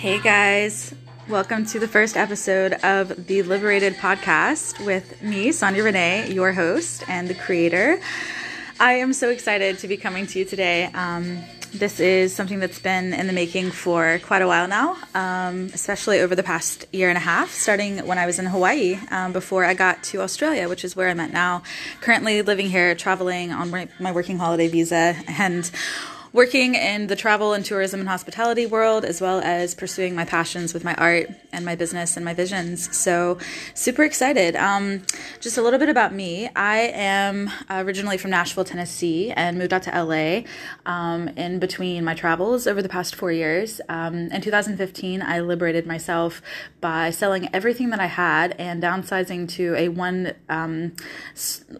Hey guys, welcome to the first episode of the Liberated podcast with me, Sonia Renee, your host and the creator. I am so excited to be coming to you today. Um, this is something that's been in the making for quite a while now, um, especially over the past year and a half, starting when I was in Hawaii um, before I got to Australia, which is where I'm at now. Currently living here, traveling on my, my working holiday visa, and working in the travel and tourism and hospitality world, as well as pursuing my passions with my art and my business and my visions. So, super excited. Um, just a little bit about me. I am originally from Nashville, Tennessee, and moved out to LA um, in between my travels over the past four years. Um, in 2015, I liberated myself by selling everything that I had and downsizing to a one, um,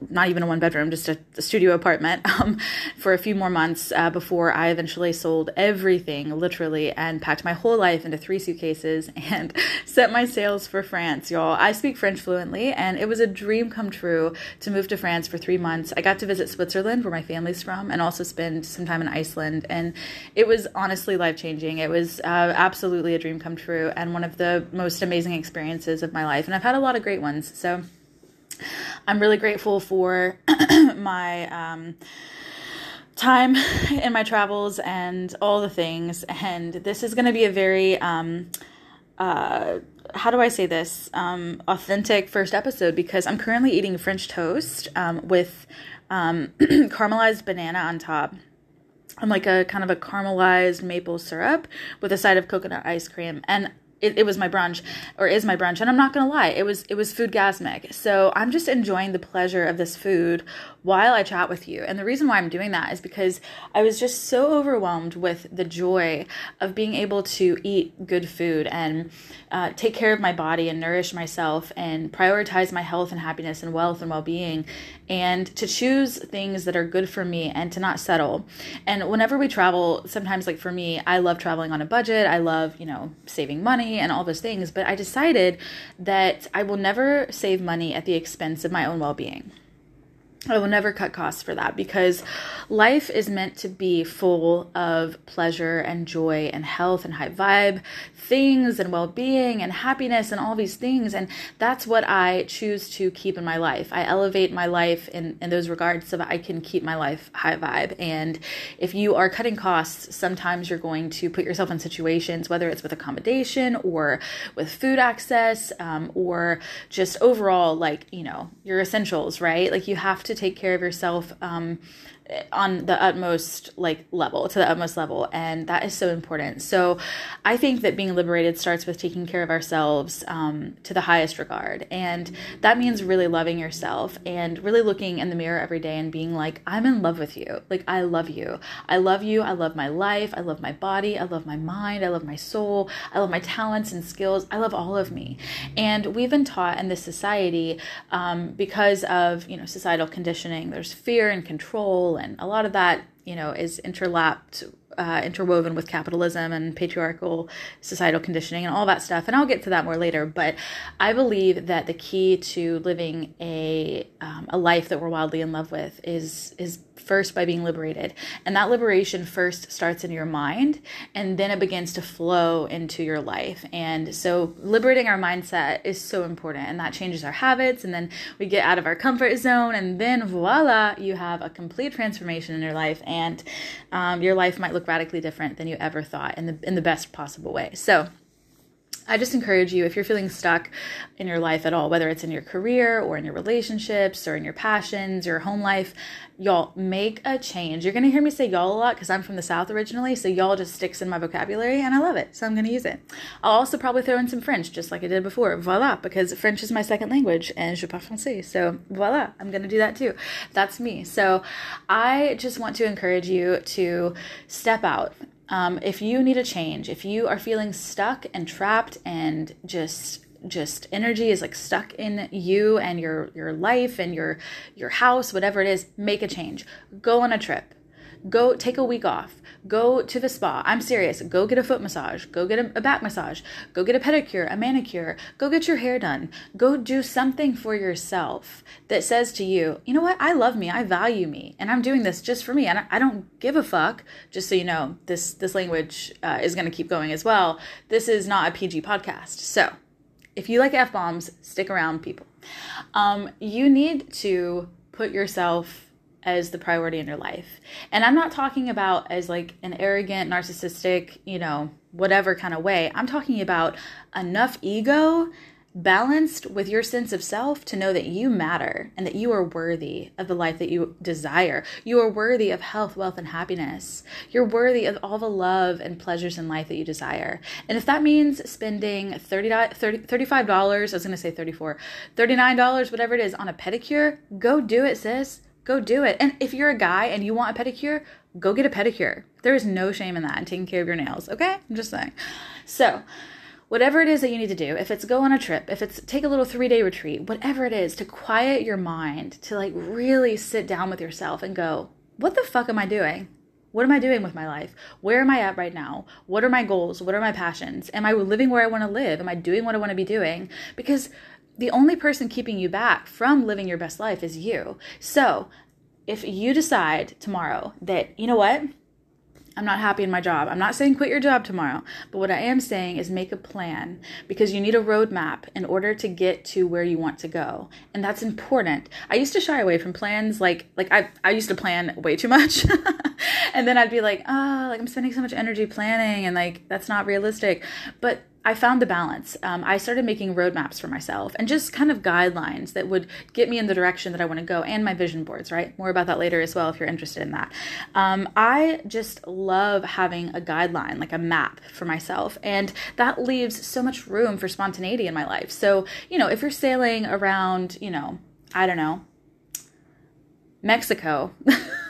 not even a one bedroom, just a, a studio apartment um, for a few more months uh, before before I eventually sold everything, literally, and packed my whole life into three suitcases and set my sails for France, y'all. I speak French fluently, and it was a dream come true to move to France for three months. I got to visit Switzerland, where my family's from, and also spend some time in Iceland. And it was honestly life changing. It was uh, absolutely a dream come true and one of the most amazing experiences of my life. And I've had a lot of great ones. So I'm really grateful for my. Um, time in my travels and all the things. And this is going to be a very, um, uh, how do I say this? Um, authentic first episode because I'm currently eating French toast um, with um, caramelized banana on top. I'm like a kind of a caramelized maple syrup with a side of coconut ice cream. And it, it was my brunch or is my brunch and i'm not gonna lie it was it was food gasmic. So i'm just enjoying the pleasure of this food while i chat with you. And the reason why i'm doing that is because i was just so overwhelmed with the joy of being able to eat good food and uh, take care of my body and nourish myself and prioritize my health and happiness and wealth and well-being and to choose things that are good for me and to not settle. And whenever we travel sometimes like for me i love traveling on a budget. I love you know saving money and all those things, but I decided that I will never save money at the expense of my own well being. I will never cut costs for that because life is meant to be full of pleasure and joy and health and high vibe things and well being and happiness and all these things. And that's what I choose to keep in my life. I elevate my life in, in those regards so that I can keep my life high vibe. And if you are cutting costs, sometimes you're going to put yourself in situations, whether it's with accommodation or with food access um, or just overall, like, you know, your essentials, right? Like you have to take care of yourself. Um, on the utmost like level to the utmost level and that is so important. So i think that being liberated starts with taking care of ourselves um, to the highest regard and that means really loving yourself and really looking in the mirror every day and being like i'm in love with you. Like i love you. I love you. I love my life. I love my body. I love my mind. I love my soul. I love my talents and skills. I love all of me. And we've been taught in this society um, because of you know societal conditioning there's fear and control and a lot of that you know is interlapped uh, interwoven with capitalism and patriarchal societal conditioning and all that stuff. And I'll get to that more later. But I believe that the key to living a um, a life that we're wildly in love with is is first by being liberated. And that liberation first starts in your mind and then it begins to flow into your life. And so liberating our mindset is so important and that changes our habits and then we get out of our comfort zone and then voila, you have a complete transformation in your life and um, your life might look radically different than you ever thought in the in the best possible way. So I just encourage you if you're feeling stuck in your life at all, whether it's in your career or in your relationships or in your passions, your home life, y'all make a change. You're going to hear me say y'all a lot because I'm from the South originally, so y'all just sticks in my vocabulary and I love it, so I'm going to use it. I'll also probably throw in some French just like I did before. Voila, because French is my second language and je parle français. So voila, I'm going to do that too. That's me. So I just want to encourage you to step out um, if you need a change, if you are feeling stuck and trapped and just just energy is like stuck in you and your your life and your your house whatever it is make a change. Go on a trip Go take a week off. Go to the spa. I'm serious. Go get a foot massage. Go get a, a back massage. Go get a pedicure, a manicure. Go get your hair done. Go do something for yourself that says to you, you know what? I love me. I value me. And I'm doing this just for me. And I, don't give a fuck. Just so you know, this, this language uh, is going to keep going as well. This is not a PG podcast. So if you like F bombs, stick around, people. Um, you need to put yourself as the priority in your life. And I'm not talking about as like an arrogant, narcissistic, you know, whatever kind of way. I'm talking about enough ego balanced with your sense of self to know that you matter and that you are worthy of the life that you desire. You are worthy of health, wealth, and happiness. You're worthy of all the love and pleasures in life that you desire. And if that means spending 30, 30 $35, I was going to say 34, $39, whatever it is, on a pedicure, go do it, sis. Go do it. And if you're a guy and you want a pedicure, go get a pedicure. There is no shame in that and taking care of your nails, okay? I'm just saying. So, whatever it is that you need to do, if it's go on a trip, if it's take a little three day retreat, whatever it is, to quiet your mind, to like really sit down with yourself and go, what the fuck am I doing? What am I doing with my life? Where am I at right now? What are my goals? What are my passions? Am I living where I want to live? Am I doing what I want to be doing? Because the only person keeping you back from living your best life is you. So, if you decide tomorrow that, you know what, I'm not happy in my job. I'm not saying quit your job tomorrow, but what I am saying is make a plan because you need a roadmap in order to get to where you want to go. And that's important. I used to shy away from plans like like I I used to plan way too much. and then I'd be like, "Oh, like I'm spending so much energy planning and like that's not realistic." But I found the balance. Um, I started making roadmaps for myself and just kind of guidelines that would get me in the direction that I want to go and my vision boards, right? More about that later as well if you're interested in that. Um, I just love having a guideline, like a map for myself, and that leaves so much room for spontaneity in my life. So, you know, if you're sailing around, you know, I don't know, Mexico,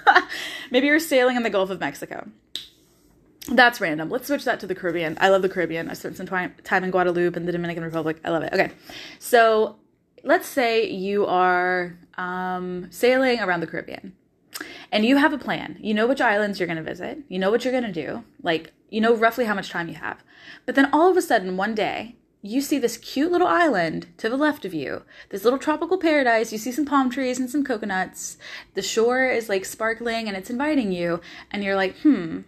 maybe you're sailing in the Gulf of Mexico that's random. Let's switch that to the Caribbean. I love the Caribbean. I spent some time in Guadeloupe and the Dominican Republic. I love it. Okay. So let's say you are um, sailing around the Caribbean and you have a plan. You know which islands you're going to visit, you know what you're going to do, like, you know roughly how much time you have. But then all of a sudden, one day, you see this cute little island to the left of you, this little tropical paradise. You see some palm trees and some coconuts. The shore is like sparkling and it's inviting you. And you're like, hmm,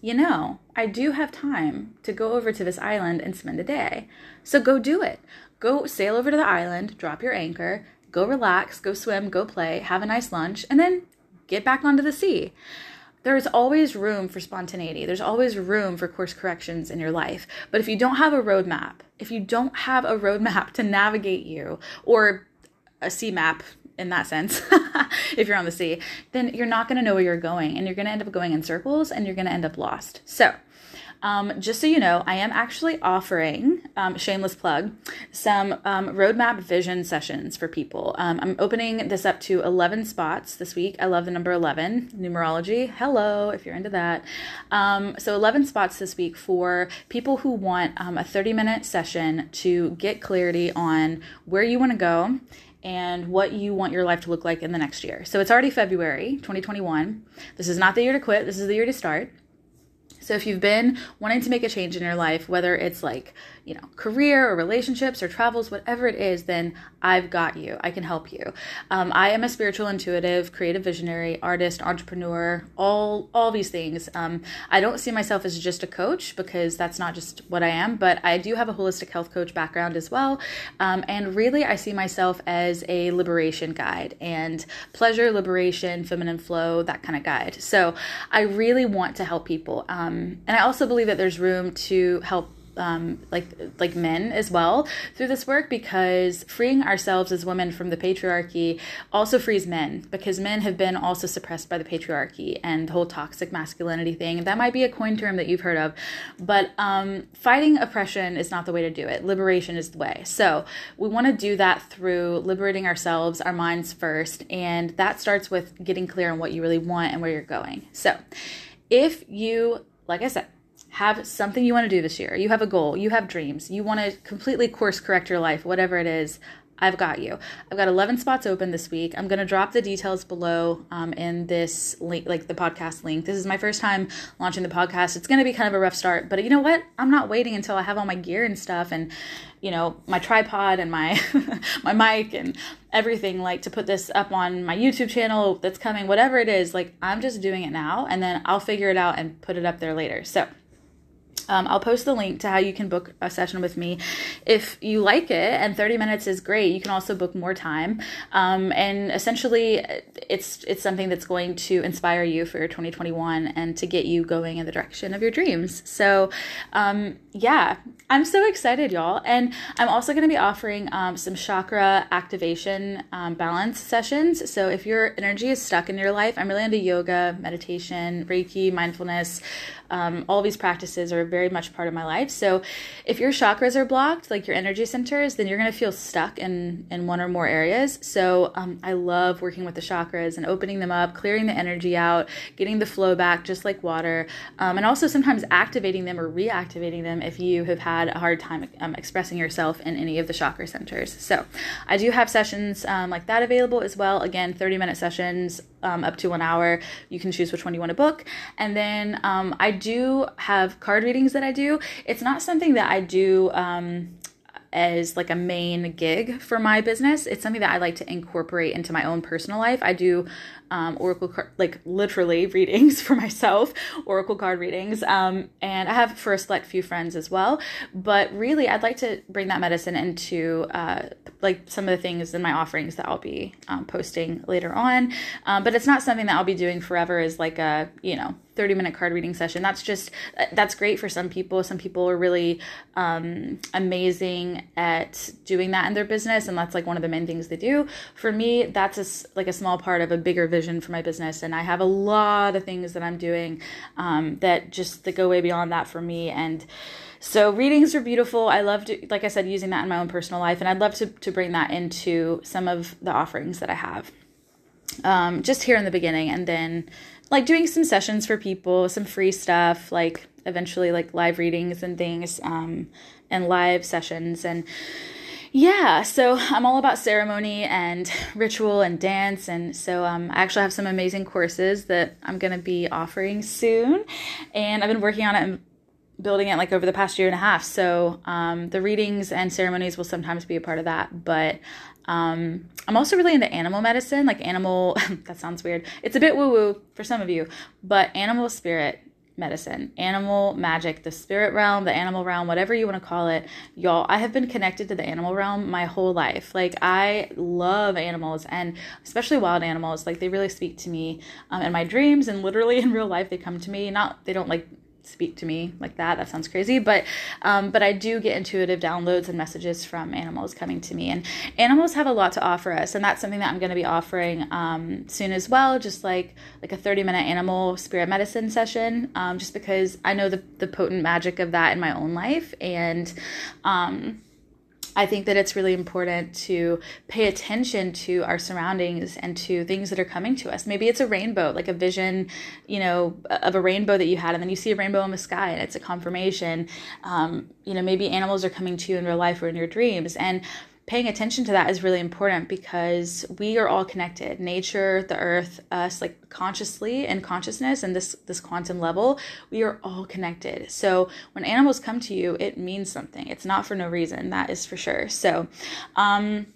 you know, I do have time to go over to this island and spend a day. So go do it. Go sail over to the island, drop your anchor, go relax, go swim, go play, have a nice lunch, and then get back onto the sea. There's always room for spontaneity. There's always room for course corrections in your life. But if you don't have a roadmap, if you don't have a roadmap to navigate you, or a sea map in that sense, if you're on the sea, then you're not going to know where you're going and you're going to end up going in circles and you're going to end up lost. So, um, just so you know, I am actually offering, um, shameless plug, some um, roadmap vision sessions for people. Um, I'm opening this up to 11 spots this week. I love the number 11, numerology. Hello, if you're into that. Um, so, 11 spots this week for people who want um, a 30 minute session to get clarity on where you want to go and what you want your life to look like in the next year. So it's already February 2021. This is not the year to quit, this is the year to start. So if you've been wanting to make a change in your life, whether it's like, you know, career or relationships or travels, whatever it is, then I've got you. I can help you. Um, I am a spiritual intuitive, creative visionary, artist, entrepreneur, all all these things. Um, I don't see myself as just a coach because that's not just what I am, but I do have a holistic health coach background as well. Um, and really, I see myself as a liberation guide and pleasure, liberation, feminine flow, that kind of guide. So I really want to help people. Um, and I also believe that there's room to help um, like like men as well through this work because freeing ourselves as women from the patriarchy also frees men because men have been also suppressed by the patriarchy and the whole toxic masculinity thing. That might be a coin term that you've heard of, but um, fighting oppression is not the way to do it. Liberation is the way. So we want to do that through liberating ourselves, our minds first, and that starts with getting clear on what you really want and where you're going. So if you, like I said, have something you want to do this year. You have a goal, you have dreams, you want to completely course correct your life, whatever it is. I've got you. I've got 11 spots open this week. I'm going to drop the details below um, in this link, like the podcast link. This is my first time launching the podcast. It's going to be kind of a rough start, but you know what? I'm not waiting until I have all my gear and stuff and, you know, my tripod and my my mic and everything like to put this up on my YouTube channel that's coming, whatever it is. Like I'm just doing it now and then I'll figure it out and put it up there later. So, um, I'll post the link to how you can book a session with me. If you like it, and 30 minutes is great, you can also book more time. Um, and essentially, it's it's something that's going to inspire you for 2021 and to get you going in the direction of your dreams. So, um, yeah, I'm so excited, y'all. And I'm also going to be offering um, some chakra activation um, balance sessions. So, if your energy is stuck in your life, I'm really into yoga, meditation, Reiki, mindfulness. Um, all these practices are very much part of my life. So if your chakras are blocked, like your energy centers, then you're going to feel stuck in, in one or more areas. So um, I love working with the chakras and opening them up, clearing the energy out, getting the flow back, just like water, um, and also sometimes activating them or reactivating them if you have had a hard time um, expressing yourself in any of the chakra centers. So I do have sessions um, like that available as well. Again, 30 minute sessions um, up to one hour. You can choose which one you want to book. And then um, I do have card readings that I do. It's not something that I do um, as like a main gig for my business. It's something that I like to incorporate into my own personal life. I do um, oracle card, like literally readings for myself, oracle card readings, um, and I have for a select few friends as well. But really, I'd like to bring that medicine into uh, like some of the things in my offerings that I'll be um, posting later on. Um, but it's not something that I'll be doing forever. Is like a you know 30 minute card reading session. That's just, that's great for some people. Some people are really um, amazing at doing that in their business. And that's like one of the main things they do. For me, that's a, like a small part of a bigger vision for my business. And I have a lot of things that I'm doing um, that just that go way beyond that for me. And so readings are beautiful. I love to, like I said, using that in my own personal life. And I'd love to, to bring that into some of the offerings that I have. Um, just here in the beginning and then like doing some sessions for people, some free stuff, like eventually like live readings and things, um, and live sessions. And yeah, so I'm all about ceremony and ritual and dance, and so um, I actually have some amazing courses that I'm going to be offering soon, and I've been working on it and building it like over the past year and a half. So um, the readings and ceremonies will sometimes be a part of that, but um, I'm also really into animal medicine, like animal, that sounds weird. It's a bit woo woo for some of you, but animal spirit medicine, animal magic, the spirit realm, the animal realm, whatever you want to call it. Y'all, I have been connected to the animal realm my whole life. Like, I love animals and especially wild animals. Like, they really speak to me um, in my dreams and literally in real life, they come to me. Not, they don't like speak to me like that. That sounds crazy, but um, but I do get intuitive downloads and messages from animals coming to me, and animals have a lot to offer us, and that's something that I'm going to be offering um, soon as well. Just like like a 30 minute animal spirit medicine session, um, just because I know the the potent magic of that in my own life, and um, I think that it's really important to pay attention to our surroundings and to things that are coming to us. Maybe it's a rainbow, like a vision, you know, of a rainbow that you had, and then you see a rainbow in the sky and it's a confirmation. Um, you know, maybe animals are coming to you in real life or in your dreams. And paying attention to that is really important because we are all connected. Nature the earth us like consciously and consciousness and this this quantum level we are all connected. So when animals come to you it means something. It's not for no reason. That is for sure. So um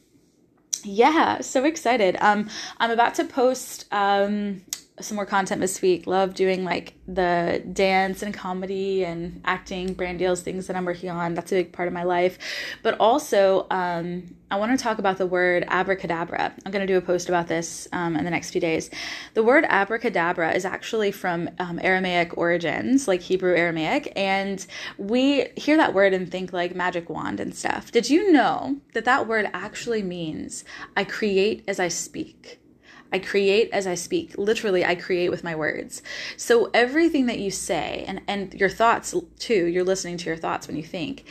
yeah so excited. Um i'm about to post um some more content this week. Love doing like the dance and comedy and acting, brand deals, things that I'm working on. That's a big part of my life. But also, um, I want to talk about the word abracadabra. I'm going to do a post about this um, in the next few days. The word abracadabra is actually from um, Aramaic origins, like Hebrew Aramaic, and we hear that word and think like magic wand and stuff. Did you know that that word actually means I create as I speak? I create as I speak. Literally, I create with my words. So everything that you say and, and your thoughts too, you're listening to your thoughts when you think,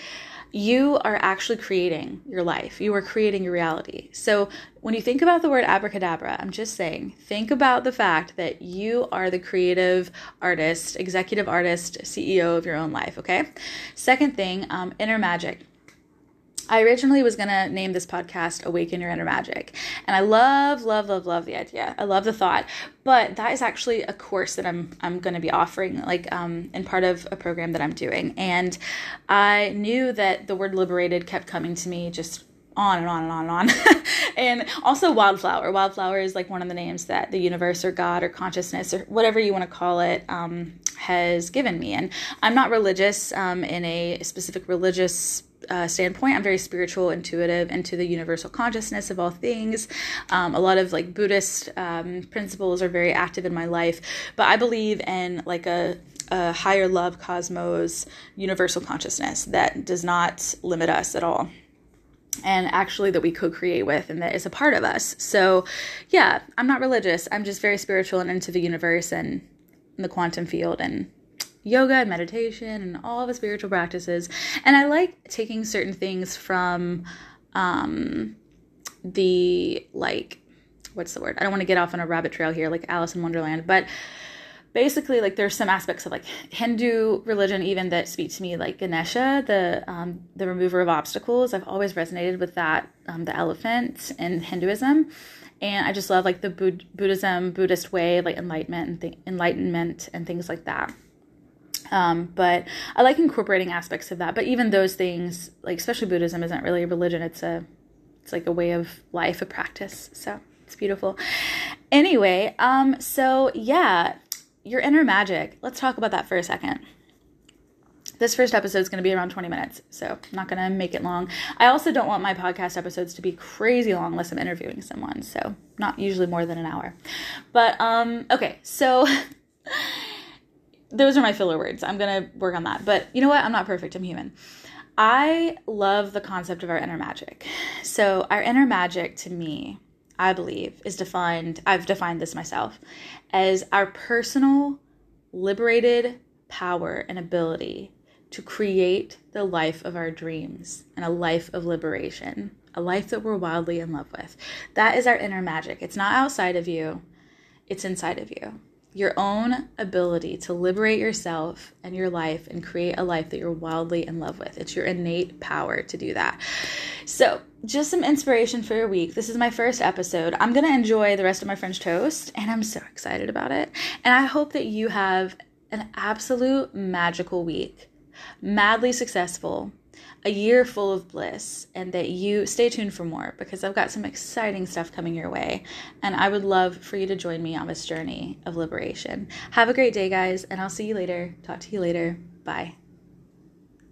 you are actually creating your life. You are creating your reality. So when you think about the word abracadabra, I'm just saying, think about the fact that you are the creative artist, executive artist, CEO of your own life, okay? Second thing, um, inner magic I originally was going to name this podcast Awaken Your Inner Magic. And I love love love love the idea. I love the thought. But that is actually a course that I'm I'm going to be offering like um in part of a program that I'm doing. And I knew that the word liberated kept coming to me just on and on and on and on. and also wildflower. Wildflower is like one of the names that the universe or God or consciousness or whatever you want to call it um, has given me. And I'm not religious um, in a specific religious uh, standpoint. I'm very spiritual, intuitive, into the universal consciousness of all things. Um, a lot of like Buddhist um, principles are very active in my life, but I believe in like a a higher love cosmos universal consciousness that does not limit us at all and actually that we co-create with and that is a part of us so yeah i'm not religious i'm just very spiritual and into the universe and the quantum field and yoga and meditation and all the spiritual practices. And i like taking certain things from um the like what's the word? I don't want to get off on a rabbit trail here like alice in wonderland but basically like there's some aspects of like hindu religion even that speak to me like ganesha the um, the remover of obstacles. I've always resonated with that um, the elephant in hinduism. And i just love like the Bud- buddhism buddhist way like enlightenment and th- enlightenment and things like that um, but i like incorporating aspects of that but even those things like especially buddhism isn't really a religion it's a it's like a way of life a practice so it's beautiful anyway um so yeah your inner magic. Let's talk about that for a second. This first episode is going to be around 20 minutes, so I'm not going to make it long. I also don't want my podcast episodes to be crazy long unless I'm interviewing someone, so not usually more than an hour. But um okay, so those are my filler words. I'm going to work on that. But you know what? I'm not perfect. I'm human. I love the concept of our inner magic. So, our inner magic to me I believe, is defined, I've defined this myself, as our personal, liberated power and ability to create the life of our dreams and a life of liberation, a life that we're wildly in love with. That is our inner magic. It's not outside of you, it's inside of you your own ability to liberate yourself and your life and create a life that you're wildly in love with. It's your innate power to do that. So, just some inspiration for your week. This is my first episode. I'm going to enjoy the rest of my French toast, and I'm so excited about it. And I hope that you have an absolute magical week, madly successful a year full of bliss and that you stay tuned for more because I've got some exciting stuff coming your way. And I would love for you to join me on this journey of liberation. Have a great day, guys, and I'll see you later. Talk to you later. Bye.